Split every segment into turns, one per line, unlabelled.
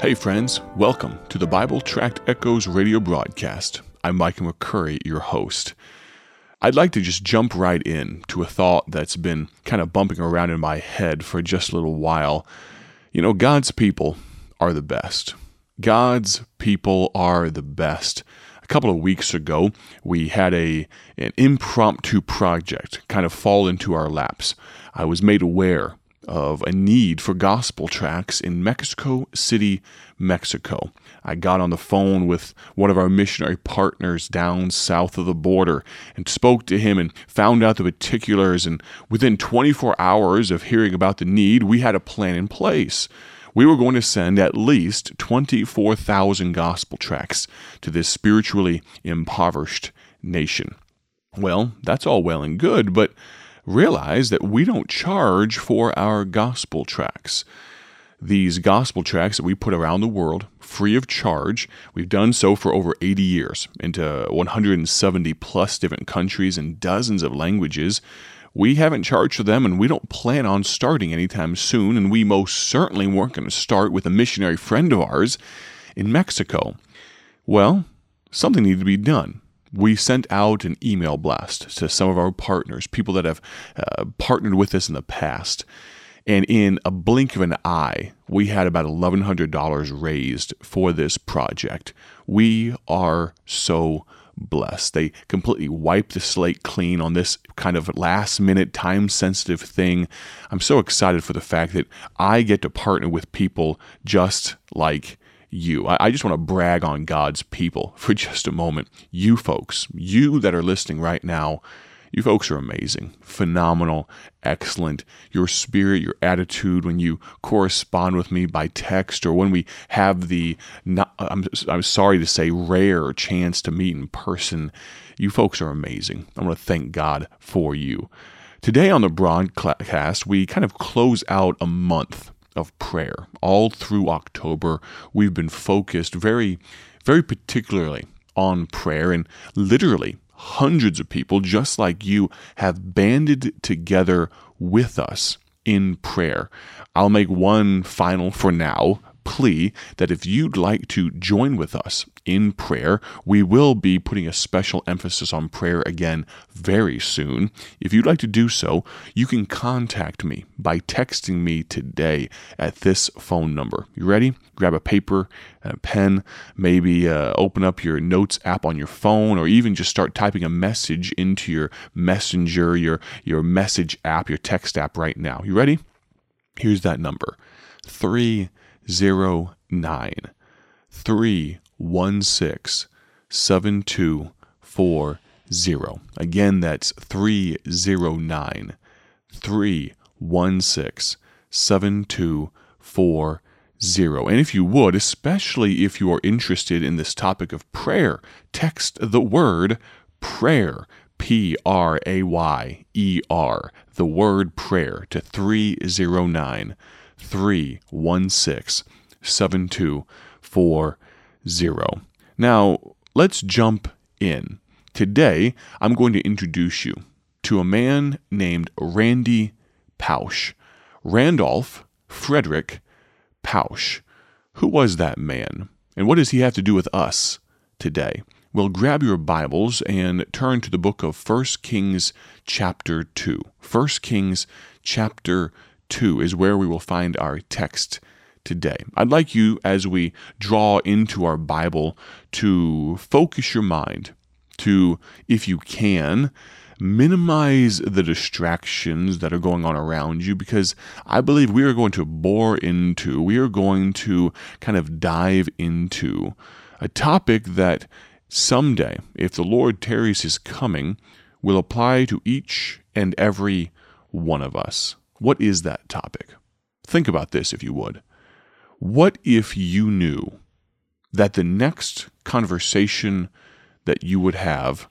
Hey, friends, welcome to the Bible Tract Echoes radio broadcast. I'm Micah McCurry, your host. I'd like to just jump right in to a thought that's been kind of bumping around in my head for just a little while. You know, God's people are the best. God's people are the best. A couple of weeks ago, we had a an impromptu project kind of fall into our laps. I was made aware of a need for gospel tracts in Mexico City, Mexico. I got on the phone with one of our missionary partners down south of the border and spoke to him and found out the particulars. And within 24 hours of hearing about the need, we had a plan in place. We were going to send at least 24,000 gospel tracts to this spiritually impoverished nation. Well, that's all well and good, but realize that we don't charge for our gospel tracts. These gospel tracts that we put around the world free of charge. We've done so for over 80 years into 170 plus different countries and dozens of languages. We haven't charged for them and we don't plan on starting anytime soon, and we most certainly weren't going to start with a missionary friend of ours in Mexico. Well, something needed to be done we sent out an email blast to some of our partners, people that have uh, partnered with us in the past. And in a blink of an eye, we had about $1,100 raised for this project. We are so blessed. They completely wiped the slate clean on this kind of last minute, time sensitive thing. I'm so excited for the fact that I get to partner with people just like you. I, I just want to brag on God's people for just a moment. You folks, you that are listening right now, you folks are amazing, phenomenal, excellent. Your spirit, your attitude when you correspond with me by text or when we have the, not, I'm, I'm sorry to say, rare chance to meet in person, you folks are amazing. I want to thank God for you. Today on the broadcast, we kind of close out a month of prayer. All through October, we've been focused very, very particularly on prayer, and literally hundreds of people just like you have banded together with us in prayer. I'll make one final for now plea that if you'd like to join with us in prayer, we will be putting a special emphasis on prayer again very soon. If you'd like to do so, you can contact me by texting me today at this phone number. You ready? Grab a paper and a pen, maybe uh, open up your notes app on your phone, or even just start typing a message into your messenger, your, your message app, your text app right now. You ready? Here's that number. Three zero nine three one six seven two four zero. Again, that's three zero nine three one six seven two four zero. And if you would, especially if you are interested in this topic of prayer, text the word prayer. P R A Y E R, the word prayer to 309 316 7240. Now, let's jump in. Today, I'm going to introduce you to a man named Randy Pausch. Randolph Frederick Pausch. Who was that man? And what does he have to do with us today? Well, grab your Bibles and turn to the book of 1 Kings chapter 2. 1 Kings chapter 2 is where we will find our text today. I'd like you, as we draw into our Bible, to focus your mind, to, if you can, minimize the distractions that are going on around you because I believe we are going to bore into, we are going to kind of dive into a topic that someday, if the Lord tarries his coming, will apply to each and every one of us. What is that topic? Think about this if you would. What if you knew that the next conversation that you would have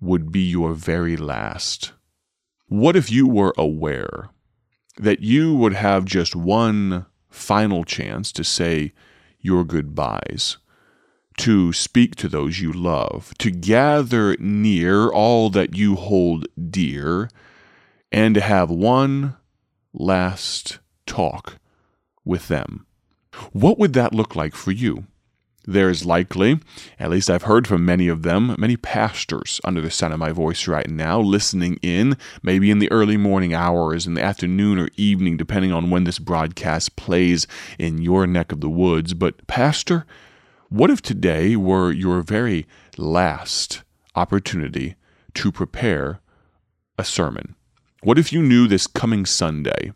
would be your very last? What if you were aware that you would have just one final chance to say your goodbyes, to speak to those you love, to gather near all that you hold dear, and to have one last talk with them. What would that look like for you? There's likely, at least I've heard from many of them, many pastors under the sound of my voice right now, listening in, maybe in the early morning hours, in the afternoon or evening, depending on when this broadcast plays in your neck of the woods. But, Pastor, what if today were your very last opportunity to prepare a sermon? What if you knew this coming Sunday?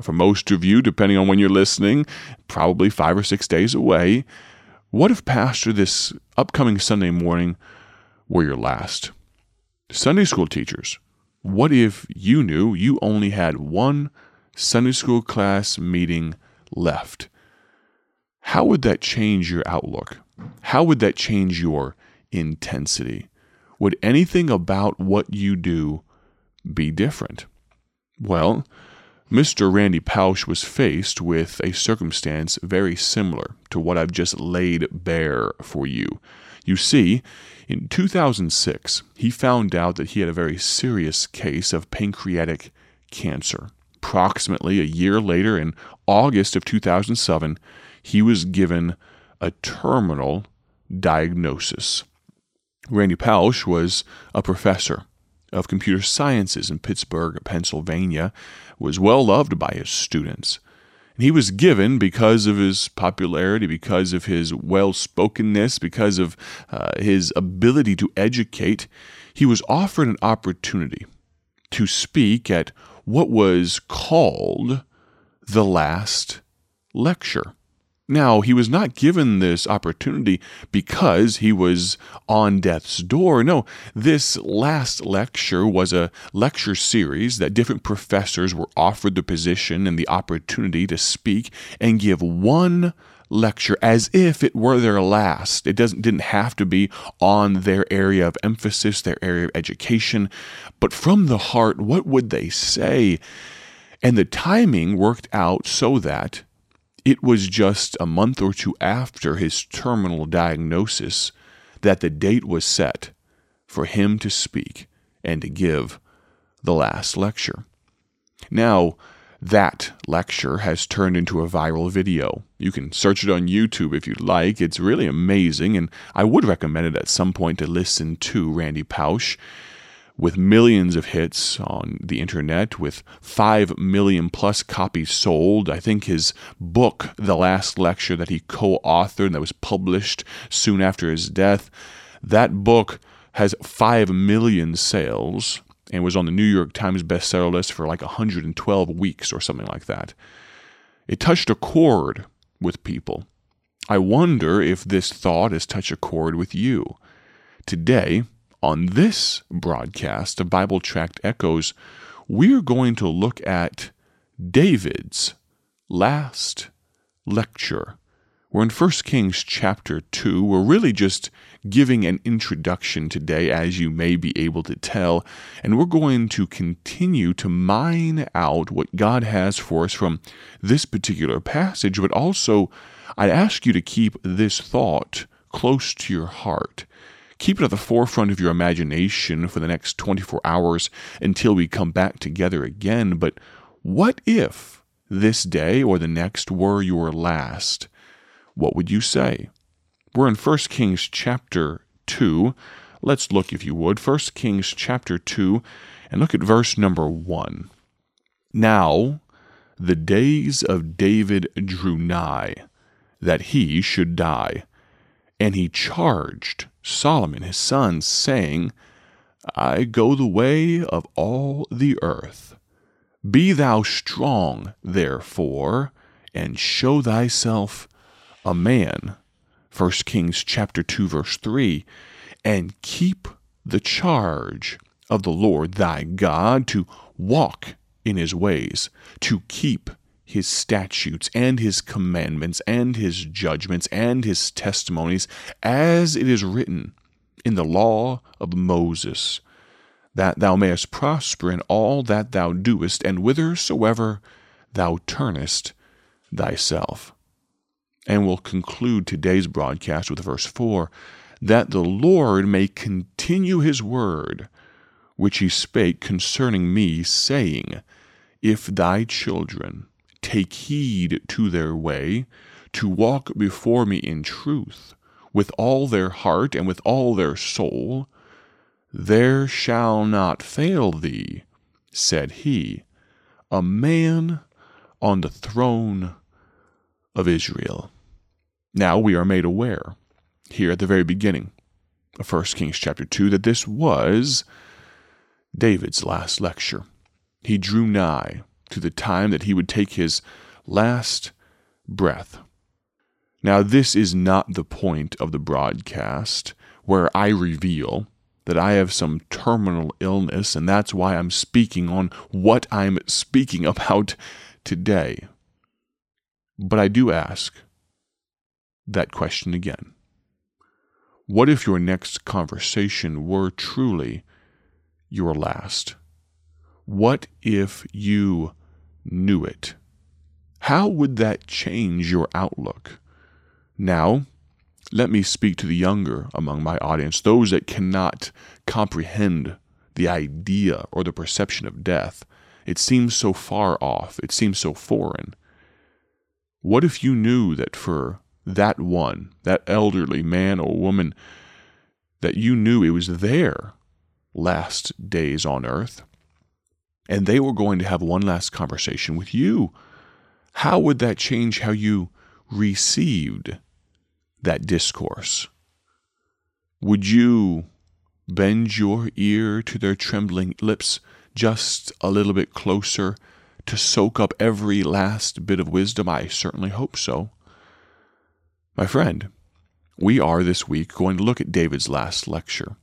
For most of you, depending on when you're listening, probably five or six days away what if, Pastor, this upcoming Sunday morning were your last? Sunday school teachers, what if you knew you only had one Sunday school class meeting left? How would that change your outlook? How would that change your intensity? Would anything about what you do be different? Well, Mr. Randy Pausch was faced with a circumstance very similar to what I've just laid bare for you. You see, in 2006, he found out that he had a very serious case of pancreatic cancer. Approximately a year later, in August of 2007, he was given a terminal diagnosis. Randy Pausch was a professor of computer sciences in Pittsburgh, Pennsylvania, was well loved by his students. And he was given, because of his popularity, because of his well spokenness, because of uh, his ability to educate, he was offered an opportunity to speak at what was called the last lecture. Now, he was not given this opportunity because he was on death's door. No, this last lecture was a lecture series that different professors were offered the position and the opportunity to speak and give one lecture as if it were their last. It doesn't didn't have to be on their area of emphasis, their area of education, but from the heart, what would they say? And the timing worked out so that it was just a month or two after his terminal diagnosis that the date was set for him to speak and to give the last lecture. Now, that lecture has turned into a viral video. You can search it on YouTube if you'd like. It's really amazing, and I would recommend it at some point to listen to Randy Pausch with millions of hits on the internet, with 5 million plus copies sold. I think his book, The Last Lecture, that he co authored and that was published soon after his death, that book has 5 million sales and was on the New York Times bestseller list for like 112 weeks or something like that. It touched a chord with people. I wonder if this thought has touched a chord with you. Today, on this broadcast of Bible Tract Echoes, we're going to look at David's last lecture. We're in 1 Kings chapter 2. We're really just giving an introduction today, as you may be able to tell, and we're going to continue to mine out what God has for us from this particular passage, but also I'd ask you to keep this thought close to your heart Keep it at the forefront of your imagination for the next 24 hours until we come back together again. But what if this day or the next were your last? What would you say? We're in 1 Kings chapter 2. Let's look, if you would, 1 Kings chapter 2, and look at verse number 1. Now the days of David drew nigh, that he should die. And he charged Solomon his son, saying, I go the way of all the earth. Be thou strong, therefore, and show thyself a man. 1 Kings chapter 2 verse 3 and keep the charge of the Lord thy God to walk in his ways to keep his statutes and his commandments and his judgments and his testimonies, as it is written in the law of Moses, that thou mayest prosper in all that thou doest, and whithersoever thou turnest thyself. And we'll conclude today's broadcast with verse 4 that the Lord may continue his word, which he spake concerning me, saying, If thy children take heed to their way, to walk before me in truth with all their heart and with all their soul, there shall not fail thee, said he, a man on the throne of Israel. Now we are made aware, here at the very beginning of 1 Kings chapter 2, that this was David's last lecture. He drew nigh to the time that he would take his last breath. Now, this is not the point of the broadcast where I reveal that I have some terminal illness, and that's why I'm speaking on what I'm speaking about today. But I do ask that question again. What if your next conversation were truly your last? What if you knew it? How would that change your outlook? Now, let me speak to the younger among my audience, those that cannot comprehend the idea or the perception of death. It seems so far off, it seems so foreign. What if you knew that for that one, that elderly man or woman, that you knew it was their last days on earth, and they were going to have one last conversation with you? How would that change how you received that discourse? Would you bend your ear to their trembling lips just a little bit closer to soak up every last bit of wisdom? I certainly hope so. My friend, we are this week going to look at David's last lecture.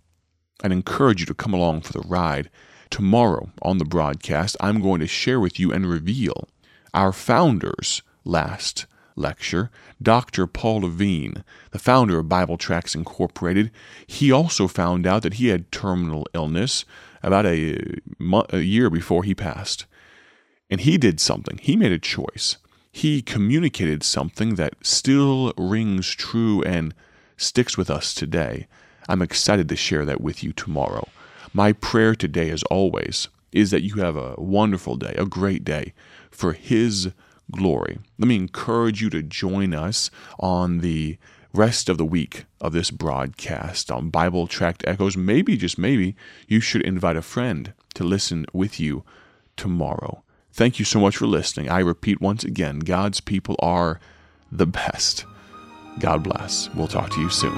I'd encourage you to come along for the ride. Tomorrow on the broadcast, I'm going to share with you and reveal our founder's last lecture, Dr. Paul Levine, the founder of Bible Tracts Incorporated, he also found out that he had terminal illness about a, a year before he passed. And he did something. He made a choice. He communicated something that still rings true and sticks with us today. I'm excited to share that with you tomorrow. My prayer today, as always, is that you have a wonderful day, a great day for His glory. Let me encourage you to join us on the rest of the week of this broadcast on Bible Tract Echoes. Maybe, just maybe, you should invite a friend to listen with you tomorrow. Thank you so much for listening. I repeat once again God's people are the best. God bless. We'll talk to you soon.